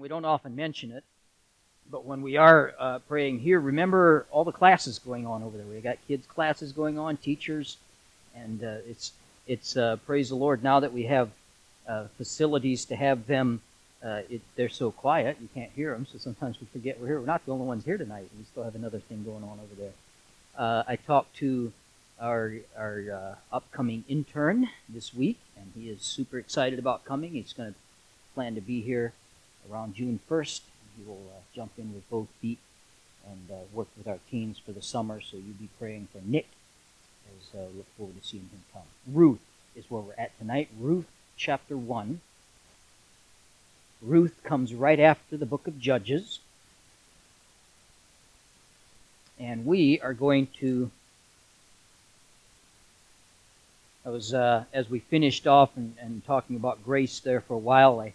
We don't often mention it, but when we are uh, praying here, remember all the classes going on over there. We got kids' classes going on, teachers, and uh, it's it's uh, praise the Lord now that we have uh, facilities to have them. Uh, it, they're so quiet you can't hear them, so sometimes we forget we're here. We're not the only ones here tonight. We still have another thing going on over there. Uh, I talked to our our upcoming intern this week, and he is super excited about coming. He's going to plan to be here around June 1st. He will uh, jump in with both feet and uh, work with our teams for the summer. So you'll be praying for Nick as uh, look forward to seeing him come. Ruth is where we're at tonight. Ruth chapter 1. Ruth comes right after the book of Judges. And we are going to I was uh, as we finished off and, and, talking about grace there for a while. I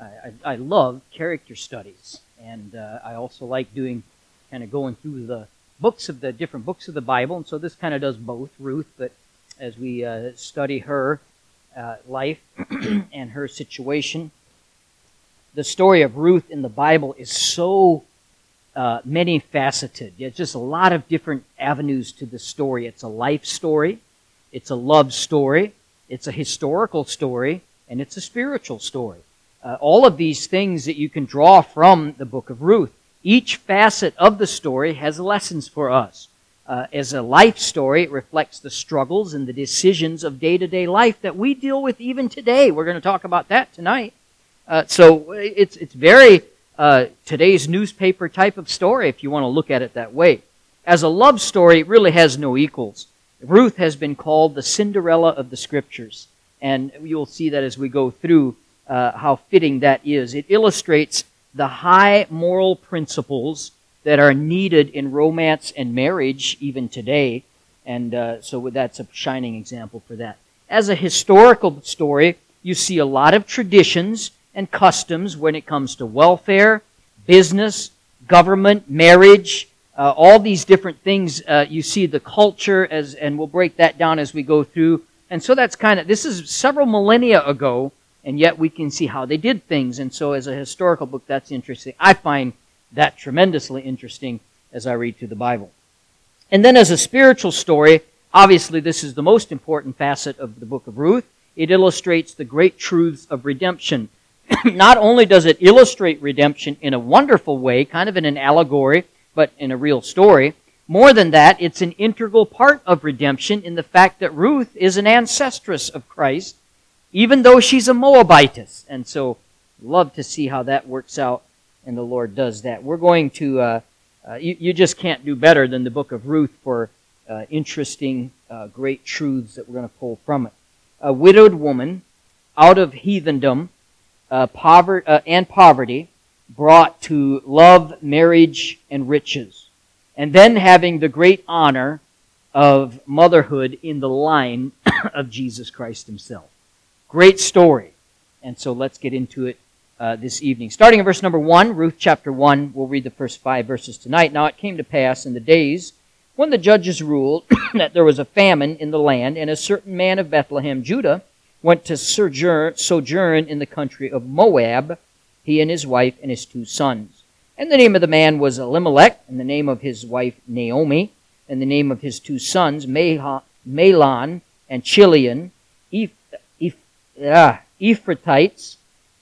I, I love character studies, and uh, I also like doing kind of going through the books of the different books of the Bible, and so this kind of does both Ruth, but as we uh, study her uh, life and her situation, the story of Ruth in the Bible is so uh, many faceted. It's just a lot of different avenues to the story. It's a life story, it's a love story, it's a historical story, and it's a spiritual story uh, all of these things that you can draw from the book of Ruth. Each facet of the story has lessons for us. Uh, as a life story, it reflects the struggles and the decisions of day to day life that we deal with even today. We're going to talk about that tonight. Uh, so it's, it's very uh, today's newspaper type of story if you want to look at it that way. As a love story, it really has no equals. Ruth has been called the Cinderella of the scriptures. And you'll see that as we go through uh, how fitting that is. It illustrates the high moral principles that are needed in romance and marriage even today. And uh, so that's a shining example for that. As a historical story, you see a lot of traditions and customs when it comes to welfare, business, government, marriage, uh, all these different things. Uh, you see the culture as, and we'll break that down as we go through. And so that's kind of, this is several millennia ago, and yet we can see how they did things. And so, as a historical book, that's interesting. I find that tremendously interesting as I read through the Bible. And then, as a spiritual story, obviously, this is the most important facet of the book of Ruth. It illustrates the great truths of redemption. Not only does it illustrate redemption in a wonderful way, kind of in an allegory, but in a real story, more than that, it's an integral part of redemption in the fact that Ruth is an ancestress of Christ even though she's a Moabitess. And so, love to see how that works out, and the Lord does that. We're going to, uh, uh, you, you, just can't do better than the book of Ruth for uh, interesting, uh, great truths that we're going to pull from it. A widowed woman out of heathendom uh, poverty, uh, and poverty brought to love, marriage, and riches. And then having the great honor of motherhood in the line of Jesus Christ himself. Great story. And so let's get into it uh, this evening. Starting in verse number 1, Ruth chapter 1, we'll read the first five verses tonight. Now it came to pass in the days when the judges ruled that there was a famine in the land, and a certain man of Bethlehem, Judah, went to sojourn, sojourn in the country of Moab, he and his wife and his two sons. And the name of the man was Elimelech, and the name of his wife Naomi, and the name of his two sons Mahlon and Chilion, uh, Ephrathites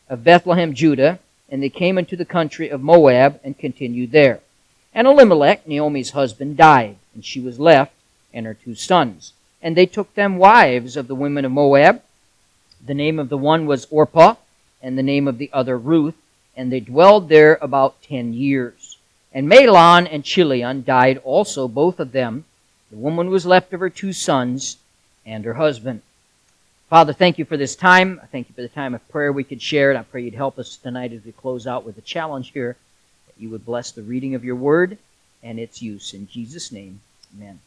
of Bethlehem, Judah, and they came into the country of Moab and continued there. And Elimelech, Naomi's husband, died, and she was left and her two sons. And they took them wives of the women of Moab. The name of the one was Orpah, and the name of the other Ruth, and they dwelled there about ten years. And Mahlon and Chilion died also, both of them. The woman was left of her two sons and her husband. Father, thank you for this time. I thank you for the time of prayer we could share, and I pray you'd help us tonight as we close out with a challenge here, that you would bless the reading of your word and its use. In Jesus' name, amen.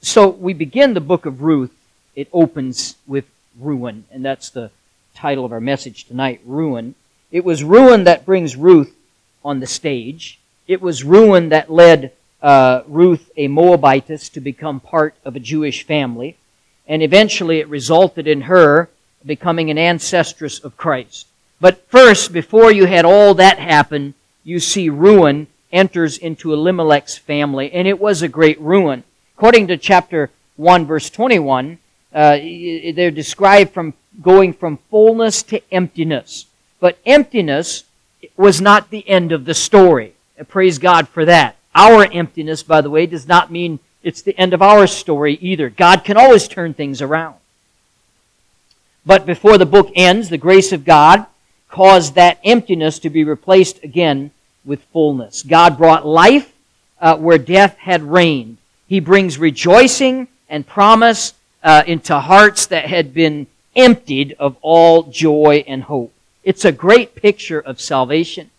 So we begin the book of Ruth. It opens with ruin, and that's the title of our message tonight ruin. It was ruin that brings Ruth on the stage. It was ruin that led uh, Ruth, a Moabitess, to become part of a Jewish family and eventually it resulted in her becoming an ancestress of Christ. But first, before you had all that happen, you see ruin enters into Elimelech's family, and it was a great ruin. According to chapter 1, verse 21, uh, they're described from going from fullness to emptiness. But emptiness was not the end of the story. Praise God for that. Our emptiness, by the way, does not mean it's the end of our story either. God can always turn things around. But before the book ends, the grace of God caused that emptiness to be replaced again with fullness. God brought life uh, where death had reigned. He brings rejoicing and promise uh, into hearts that had been emptied of all joy and hope. It's a great picture of salvation.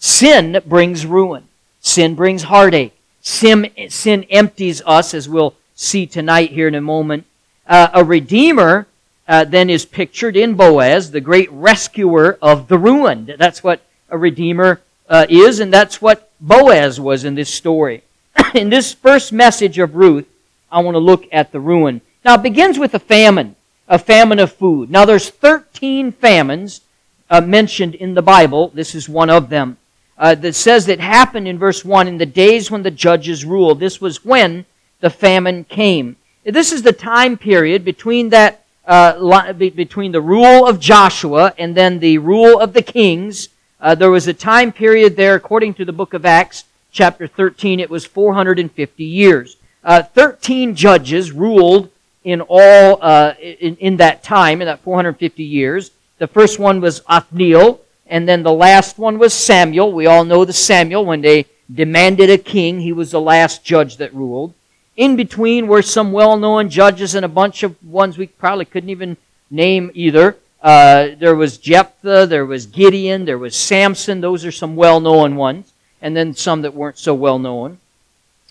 Sin brings ruin. Sin brings heartache. Sin, sin empties us, as we'll see tonight here in a moment. Uh, a redeemer uh, then is pictured in Boaz, the great rescuer of the ruined. That's what a redeemer uh, is, and that's what Boaz was in this story. in this first message of Ruth, I want to look at the ruin. Now, it begins with a famine, a famine of food. Now, there's 13 famines uh, mentioned in the Bible. This is one of them. Uh, that says that happened in verse 1 in the days when the judges ruled. This was when the famine came. This is the time period between that uh, between the rule of Joshua and then the rule of the kings. Uh, there was a time period there, according to the book of Acts, chapter 13, it was 450 years. Uh, 13 judges ruled in all, uh, in, in that time, in that 450 years. The first one was Othniel, and then the last one was Samuel. We all know the Samuel when they demanded a king. He was the last judge that ruled. In between were some well-known judges and a bunch of ones we probably couldn't even name either. Uh, there was Jephthah, there was Gideon, there was Samson. Those are some well-known ones, and then some that weren't so well-known.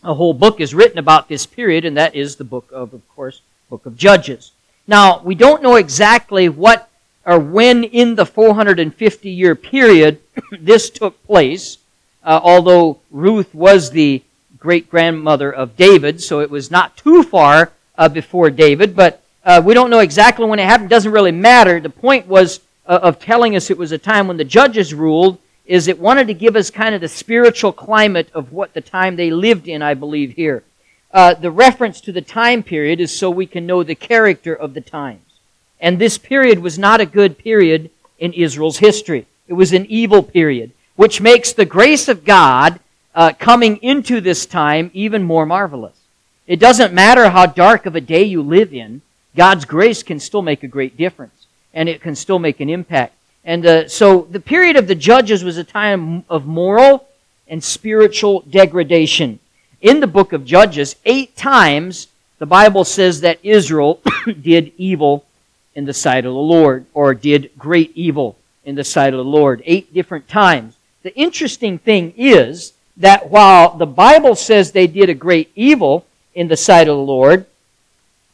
A whole book is written about this period, and that is the book of, of course, book of Judges. Now, we don't know exactly what or when in the 450 year period this took place, uh, although Ruth was the great grandmother of David, so it was not too far uh, before David, but uh, we don't know exactly when it happened. It doesn't really matter. The point was uh, of telling us it was a time when the judges ruled is it wanted to give us kind of the spiritual climate of what the time they lived in, I believe, here. Uh, the reference to the time period is so we can know the character of the times. And this period was not a good period in Israel's history. It was an evil period, which makes the grace of God uh, coming into this time even more marvelous. It doesn't matter how dark of a day you live in, God's grace can still make a great difference, and it can still make an impact. And uh, so the period of the judges was a time of moral and spiritual degradation. In the book of Judges, eight times the Bible says that Israel did evil in the sight of the Lord, or did great evil in the sight of the Lord. Eight different times. The interesting thing is that while the Bible says they did a great evil in the sight of the Lord,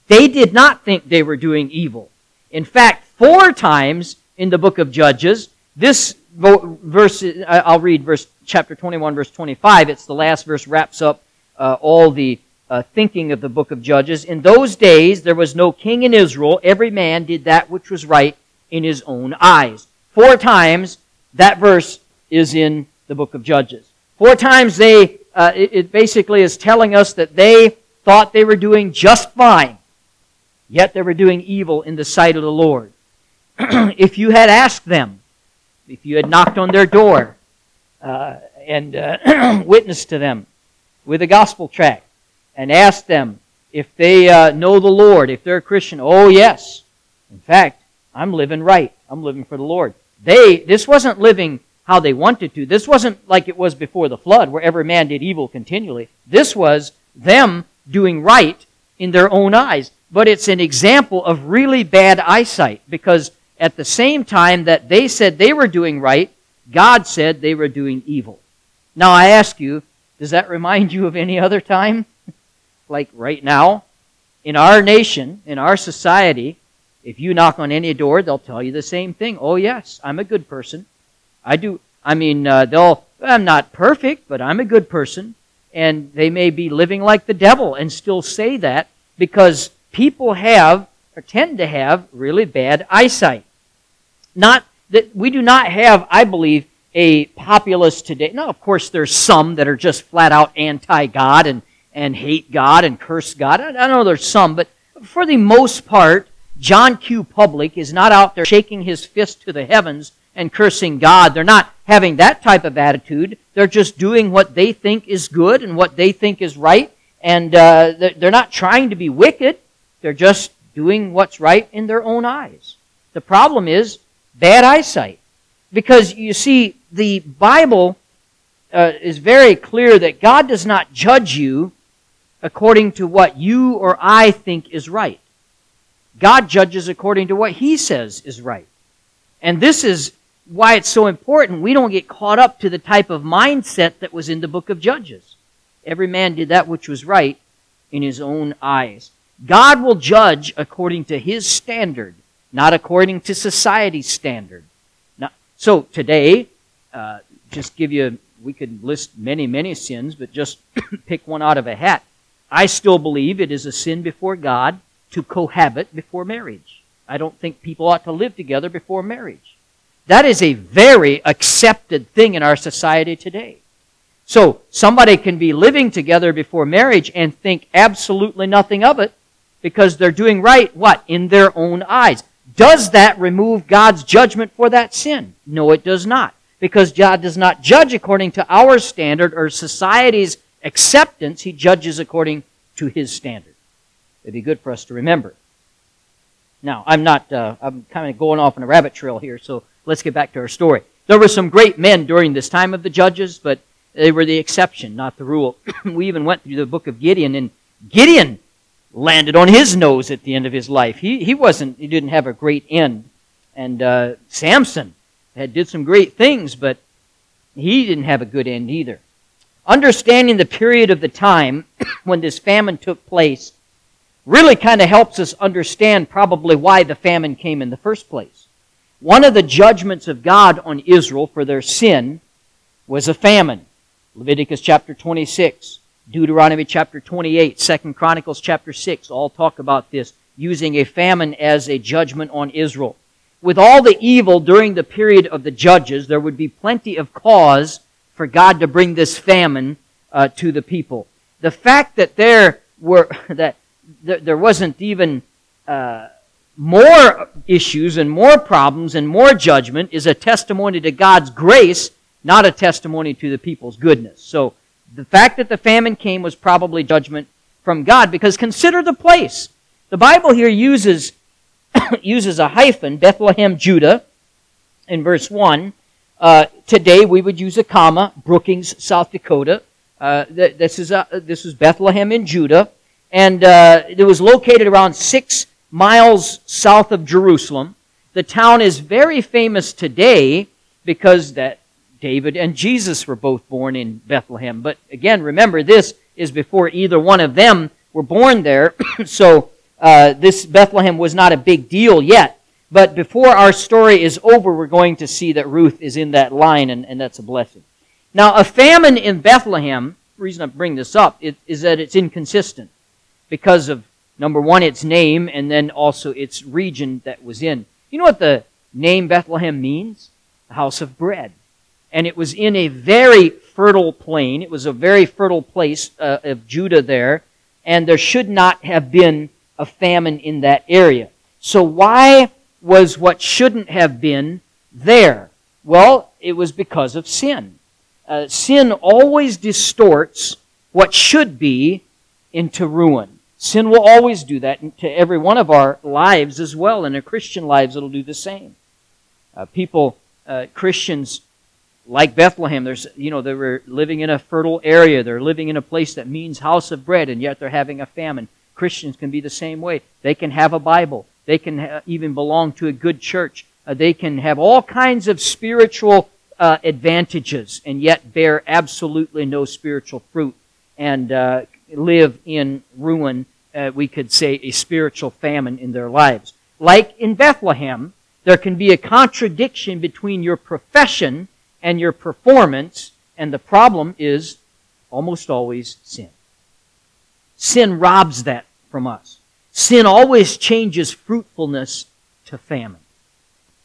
they did not think they were doing evil. In fact, four times in the book of Judges, this verse, I'll read verse chapter 21, verse 25. It's the last verse, wraps up uh, all the uh, thinking of the book of Judges. In those days, there was no king in Israel. Every man did that which was right in his own eyes. Four times, that verse is in the book of Judges. Four times they, uh, it, it basically is telling us that they thought they were doing just fine, yet they were doing evil in the sight of the Lord. if you had asked them, if you had knocked on their door uh, and uh, witnessed to them with a gospel tract and ask them if they uh, know the Lord, if they're a Christian, oh yes. In fact, I'm living right. I'm living for the Lord. They, this wasn't living how they wanted to. This wasn't like it was before the flood, where every man did evil continually. This was them doing right in their own eyes. But it's an example of really bad eyesight because at the same time that they said they were doing right, God said they were doing evil. Now I ask you, does that remind you of any other time? Like right now? In our nation, in our society, if you knock on any door, they'll tell you the same thing. Oh, yes, I'm a good person. I do. I mean, uh, they'll. I'm not perfect, but I'm a good person, and they may be living like the devil and still say that because people have or tend to have really bad eyesight. Not that we do not have, I believe, a populace today. Now, of course, there's some that are just flat out anti-God and, and hate God and curse God. I, know there's some, but for the most part, John Q. Public is not out there shaking his fist to the heavens and cursing God. They're not having that type of attitude. They're just doing what they think is good and what they think is right. And uh, they're not trying to be wicked. They're just doing what's right in their own eyes. The problem is bad eyesight. Because you see, the Bible uh, is very clear that God does not judge you according to what you or I think is right. God judges according to what He says is right. And this is why it's so important we don't get caught up to the type of mindset that was in the book of Judges. Every man did that which was right in his own eyes. God will judge according to his standard, not according to society's standard. Now, so today, uh, just give you, we could list many, many sins, but just pick one out of a hat. I still believe it is a sin before God to cohabit before marriage. I don't think people ought to live together before marriage. That is a very accepted thing in our society today. So somebody can be living together before marriage and think absolutely nothing of it because they're doing right, what? In their own eyes. Does that remove God's judgment for that sin? No, it does not. Because God does not judge according to our standard or society's acceptance. He judges according to His standard. It'd be good for us to remember. Now, I'm not, uh, I'm kind of going off on a rabbit trail here, so let's get back to our story. There were some great men during this time of the judges, but they were the exception, not the rule. we even went through the book of Gideon, and Gideon landed on his nose at the end of his life. He, he wasn't, he didn't have a great end. And uh, Samson had did some great things, but he didn't have a good end either. Understanding the period of the time when this famine took place really kind of helps us understand probably why the famine came in the first place. One of the judgments of God on Israel for their sin was a famine. Leviticus chapter 26, Deuteronomy chapter 28, 2 Chronicles chapter 6 all talk about this, using a famine as a judgment on Israel. With all the evil during the period of the judges, there would be plenty of cause for God to bring this famine uh, to the people. The fact that there were that there wasn't even uh, more issues and more problems and more judgment is a testimony to God's grace, not a testimony to the people's goodness. So the fact that the famine came was probably judgment from God because consider the place. The Bible here uses uses a hyphen, Bethlehem, Judah, in verse 1. Uh, today we would use a comma, Brookings, South Dakota. Uh, this, is a, this is Bethlehem in Judah. And uh, it was located around six miles south of Jerusalem. The town is very famous today because that David and Jesus were both born in Bethlehem. But again, remember this is before either one of them were born there. so uh, this Bethlehem was not a big deal yet. But before our story is over, we're going to see that Ruth is in that line, and, and that's a blessing. Now, a famine in Bethlehem, the reason I bring this up it, is that it's inconsistent because of Number one, its name, and then also its region that was in. You know what the name Bethlehem means? The house of bread. And it was in a very fertile plain. It was a very fertile place uh, of Judah there, and there should not have been a famine in that area. So why was what shouldn't have been there? Well, it was because of sin. Uh, sin always distorts what should be into ruin. Sin will always do that to every one of our lives as well. In our Christian lives, it'll do the same. Uh, people, uh, Christians like Bethlehem, there's, you know, they were living in a fertile area. They're living in a place that means house of bread, and yet they're having a famine. Christians can be the same way. They can have a Bible. They can ha- even belong to a good church. Uh, they can have all kinds of spiritual uh, advantages and yet bear absolutely no spiritual fruit and uh, live in ruin uh, we could say, a spiritual famine in their lives. Like in Bethlehem, there can be a contradiction between your profession and your performance, and the problem is almost always sin. Sin robs that from us. Sin always changes fruitfulness to famine.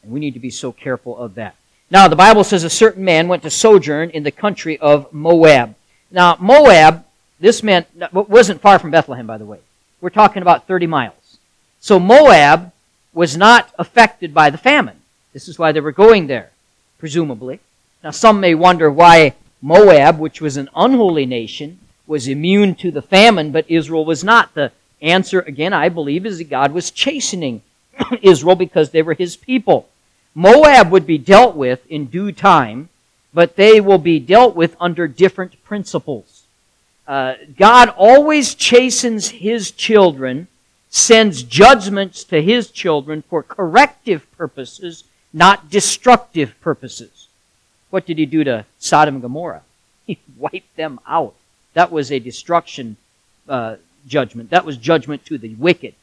And we need to be so careful of that. Now, the Bible says a certain man went to sojourn in the country of Moab. Now, Moab, this meant, wasn't far from Bethlehem, by the way. We're talking about 30 miles. So Moab was not affected by the famine. This is why they were going there, presumably. Now, some may wonder why Moab, which was an unholy nation, was immune to the famine, but Israel was not. The answer, again, I believe, is that God was chastening Israel because they were his people. Moab would be dealt with in due time, but they will be dealt with under different principles. Uh, God always chastens his children, sends judgments to his children for corrective purposes, not destructive purposes. What did he do to Sodom and Gomorrah? He wiped them out. That was a destruction uh, judgment. That was judgment to the wicked.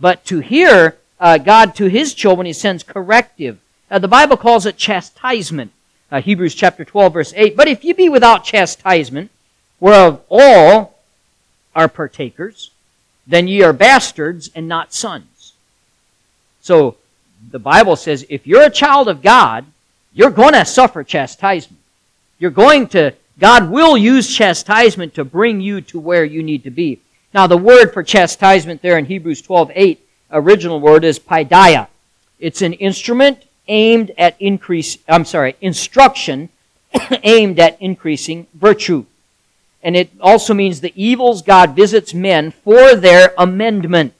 But to here, uh, God to his children, he sends corrective. Uh, the Bible calls it chastisement. Uh, Hebrews chapter 12, verse 8. But if you be without chastisement, whereof all are partakers, then ye are bastards and not sons. So the Bible says if you're a child of God, you're going to suffer chastisement. You're going to, God will use chastisement to bring you to where you need to be. Now, the word for chastisement there in Hebrews 12, 8 original word is paideia. It's an instrument aimed at increase, I'm sorry, instruction aimed at increasing virtue. And it also means the evils God visits men for their amendment.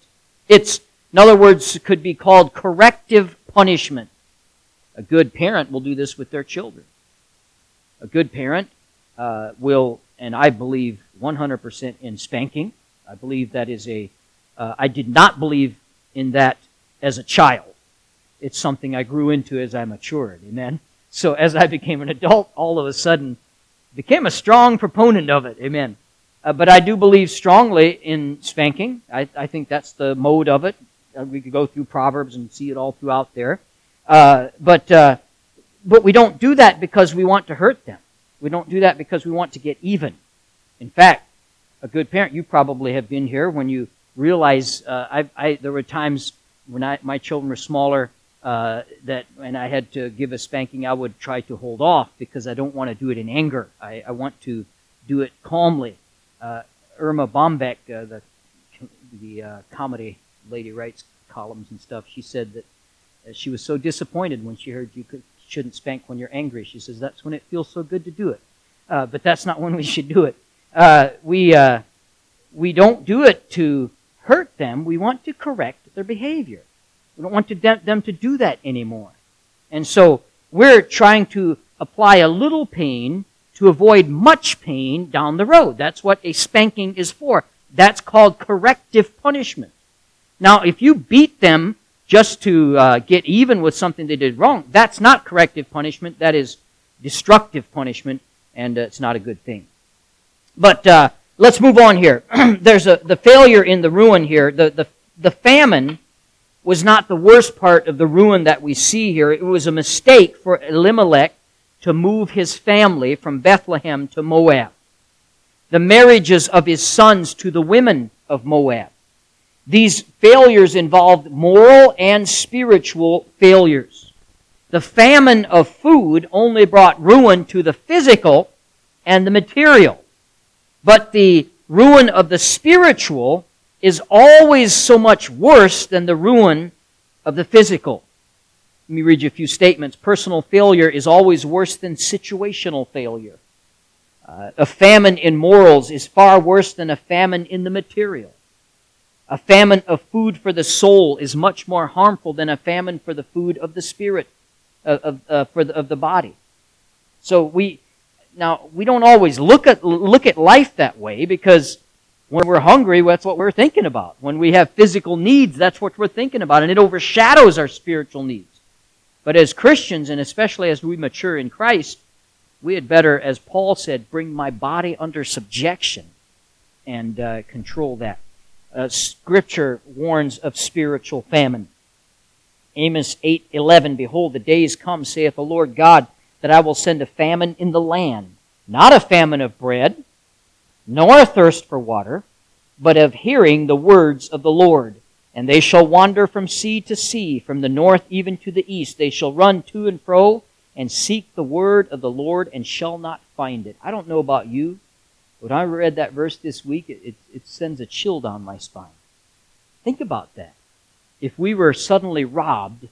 It's, in other words, could be called corrective punishment. A good parent will do this with their children. A good parent uh, will, and I believe 100% in spanking. I believe that is a. Uh, I did not believe in that as a child. It's something I grew into as I matured. Amen. So as I became an adult, all of a sudden became a strong proponent of it. Amen. Uh, but I do believe strongly in spanking. I, I think that's the mode of it. Uh, we could go through Proverbs and see it all throughout there. Uh, but uh, but we don't do that because we want to hurt them. We don't do that because we want to get even. In fact, a good parent, you probably have been here when you realize uh, I, I, there were times when I, my children were smaller uh, that and I had to give a spanking, I would try to hold off because I don't want to do it in anger. I, I want to do it calmly. Uh, Erma Bombeck, uh, the the uh, comedy lady, writes columns and stuff. She said that uh, she was so disappointed when she heard you could, shouldn't spank when you're angry. She says that's when it feels so good to do it, but that's not when we should do it. We we don't do it to hurt them, we want to correct their behavior. We don't want to de- them to do that anymore. And so we're trying to apply a little pain to avoid much pain down the road. That's what a spanking is for. That's called corrective punishment. Now, if you beat them just to uh, get even with something they did wrong, that's not corrective punishment. That is destructive punishment, and uh, it's not a good thing. But uh, let's move on here. There's a, the failure in the ruin here. The, the, the famine was not the worst part of the ruin that we see here. It was a mistake for Elimelech to move his family from Bethlehem to Moab. The marriages of his sons to the women of Moab. These failures involved moral and spiritual failures. The famine of food only brought ruin to the physical and the material. But the ruin of the spiritual is always so much worse than the ruin of the physical. Let me read you a few statements. Personal failure is always worse than situational failure. Uh, a famine in morals is far worse than a famine in the material. A famine of food for the soul is much more harmful than a famine for the food of the spirit, of, of, uh, for the, of the body. So we, now we don't always look at look at life that way because when we're hungry, that's what we're thinking about. When we have physical needs, that's what we're thinking about, and it overshadows our spiritual needs. But as Christians, and especially as we mature in Christ, we had better, as Paul said, bring my body under subjection and uh, control that. Uh, scripture warns of spiritual famine. Amos 8:11 Behold the days come saith the Lord God that I will send a famine in the land, not a famine of bread, nor a thirst for water, but of hearing the words of the Lord. And they shall wander from sea to sea, from the north even to the east. They shall run to and fro and seek the word of the Lord and shall not find it. I don't know about you, but when I read that verse this week, it, it, it sends a chill down my spine. Think about that. If we were suddenly robbed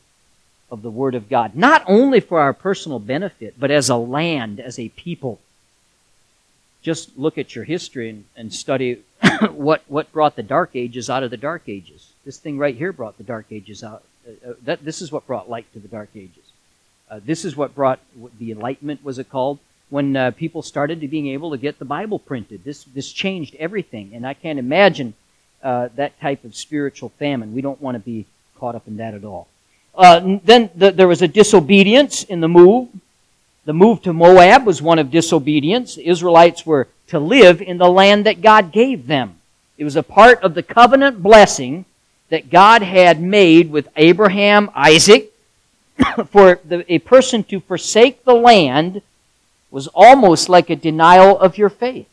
of the Word of God, not only for our personal benefit, but as a land, as a people. Just look at your history and, and study what, what brought the Dark Ages out of the Dark Ages. This thing right here brought the Dark Ages out. Uh, uh, that, this is what brought light to the Dark Ages. Uh, this is what brought the Enlightenment, was it called? When uh, people started to being able to get the Bible printed. This, this changed everything. And I can't imagine uh, that type of spiritual famine. We don't want to be caught up in that at all. Uh, then the, there was a disobedience in the move. The move to Moab was one of disobedience. The Israelites were to live in the land that God gave them. It was a part of the covenant blessing that God had made with Abraham, Isaac. For the, a person to forsake the land was almost like a denial of your faith.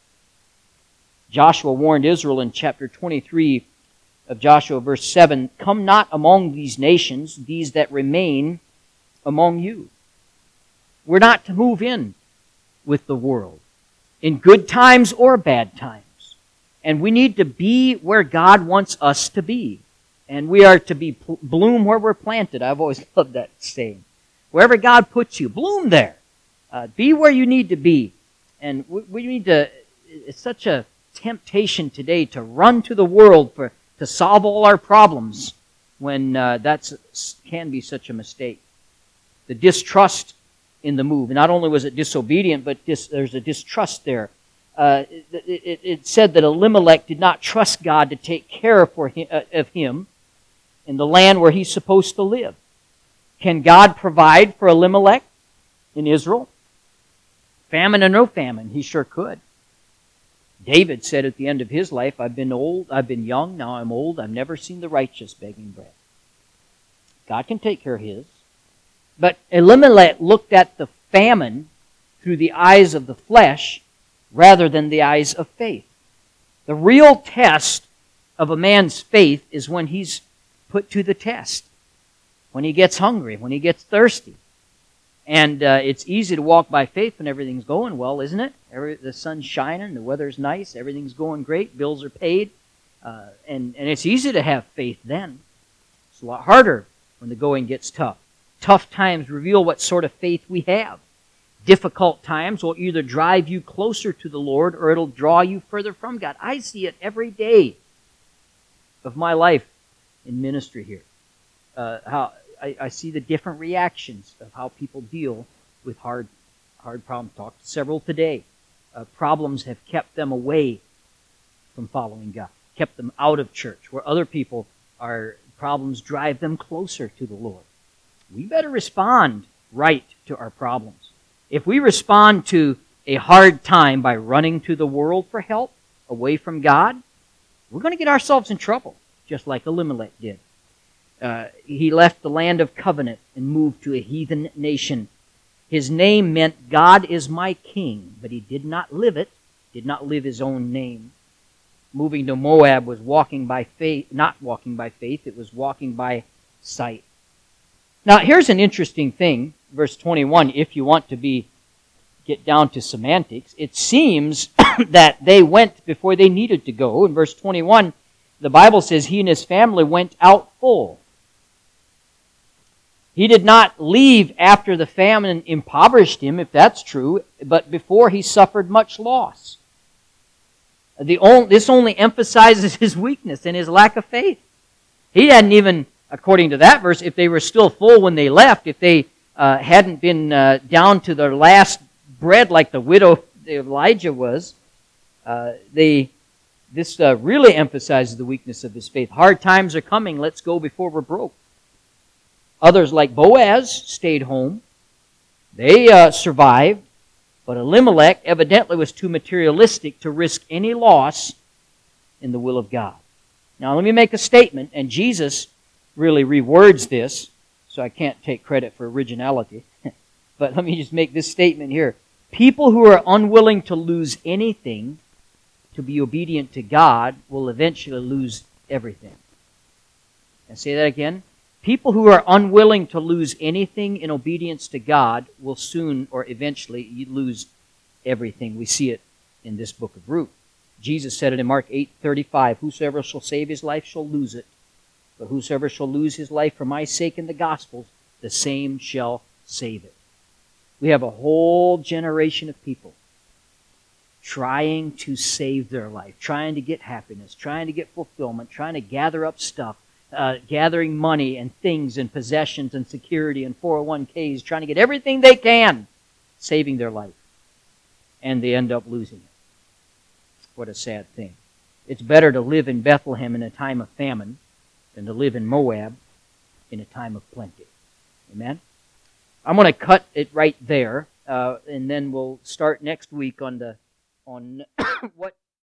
Joshua warned Israel in chapter 23 of Joshua, verse 7 Come not among these nations, these that remain among you. We're not to move in with the world, in good times or bad times. And we need to be where God wants us to be. And we are to be bloom where we're planted. I've always loved that saying. Wherever God puts you, bloom there. Uh, be where you need to be. And we, we need to, it's such a temptation today to run to the world for to solve all our problems when uh, that can be such a mistake. The distrust in the move. Not only was it disobedient, but dis, there's a distrust there. Uh, it, it, it, said that Elimelech did not trust God to take care for him, uh, of him in the land where he's supposed to live. Can God provide for Elimelech in Israel? Famine or no famine, he sure could. David said at the end of his life, I've been old, I've been young, now I'm old, I've never seen the righteous begging bread. God can take care of his. But Elimelech looked at the famine through the eyes of the flesh rather than the eyes of faith. The real test of a man's faith is when he's put to the test, when he gets hungry, when he gets thirsty. And uh, it's easy to walk by faith when everything's going well, isn't it? Every, the sun's shining, the weather's nice, everything's going great, bills are paid. Uh, and, and it's easy to have faith then. It's a lot harder when the going gets tough. Tough times reveal what sort of faith we have. Difficult times will either drive you closer to the Lord or it'll draw you further from God. I see it every day of my life in ministry here. Uh, how I, I, see the different reactions of how people deal with hard, hard problems. Talked to several today. Uh, problems have kept them away from following God, kept them out of church, where other people are problems drive them closer to the Lord. We better respond right to our problems. If we respond to a hard time by running to the world for help away from God, we're going to get ourselves in trouble, just like Elimelech did. Uh, he left the land of covenant and moved to a heathen nation. His name meant God is my king, but he did not live it, did not live his own name. Moving to Moab was walking by faith, not walking by faith, it was walking by sight. Now, here's an interesting thing, verse 21, if you want to be get down to semantics, it seems that they went before they needed to go. In verse 21, the Bible says he and his family went out full. He did not leave after the famine impoverished him, if that's true, but before he suffered much loss. Only, this only emphasizes his weakness and his lack of faith. He hadn't even, according to that verse, if they were still full when they left, if they uh, hadn't been uh, down to their last bread like the widow Elijah was, uh, they, this uh, really emphasizes the weakness of his faith. Hard times are coming. Let's go before we're broke. Others, like Boaz, stayed home. They uh, survived, but Elimelech evidently was too materialistic to risk any loss in the will of God. Now, let me make a statement, and Jesus really rewords this, so I can't take credit for originality. but let me just make this statement here. People who are unwilling to lose anything to be obedient to God will eventually lose everything. And say that again. People who are unwilling to lose anything in obedience to God will soon or eventually lose everything. We see it in this book of Ruth. Jesus said it in Mark 8:35, "Whosoever shall save his life shall lose it, but whosoever shall lose his life for my sake and the gospel's, the same shall save it." We have a whole generation of people trying to save their life, trying to get happiness, trying to get fulfillment, trying to gather up stuff, uh, gathering money and things and possessions and security and 401ks, trying to get everything they can, saving their life. And they end up losing it. What a sad thing. It's better to live in Bethlehem in a time of famine than to live in Moab in a time of plenty. Amen? I'm going to cut it right there, uh, and then we'll start next week on the on what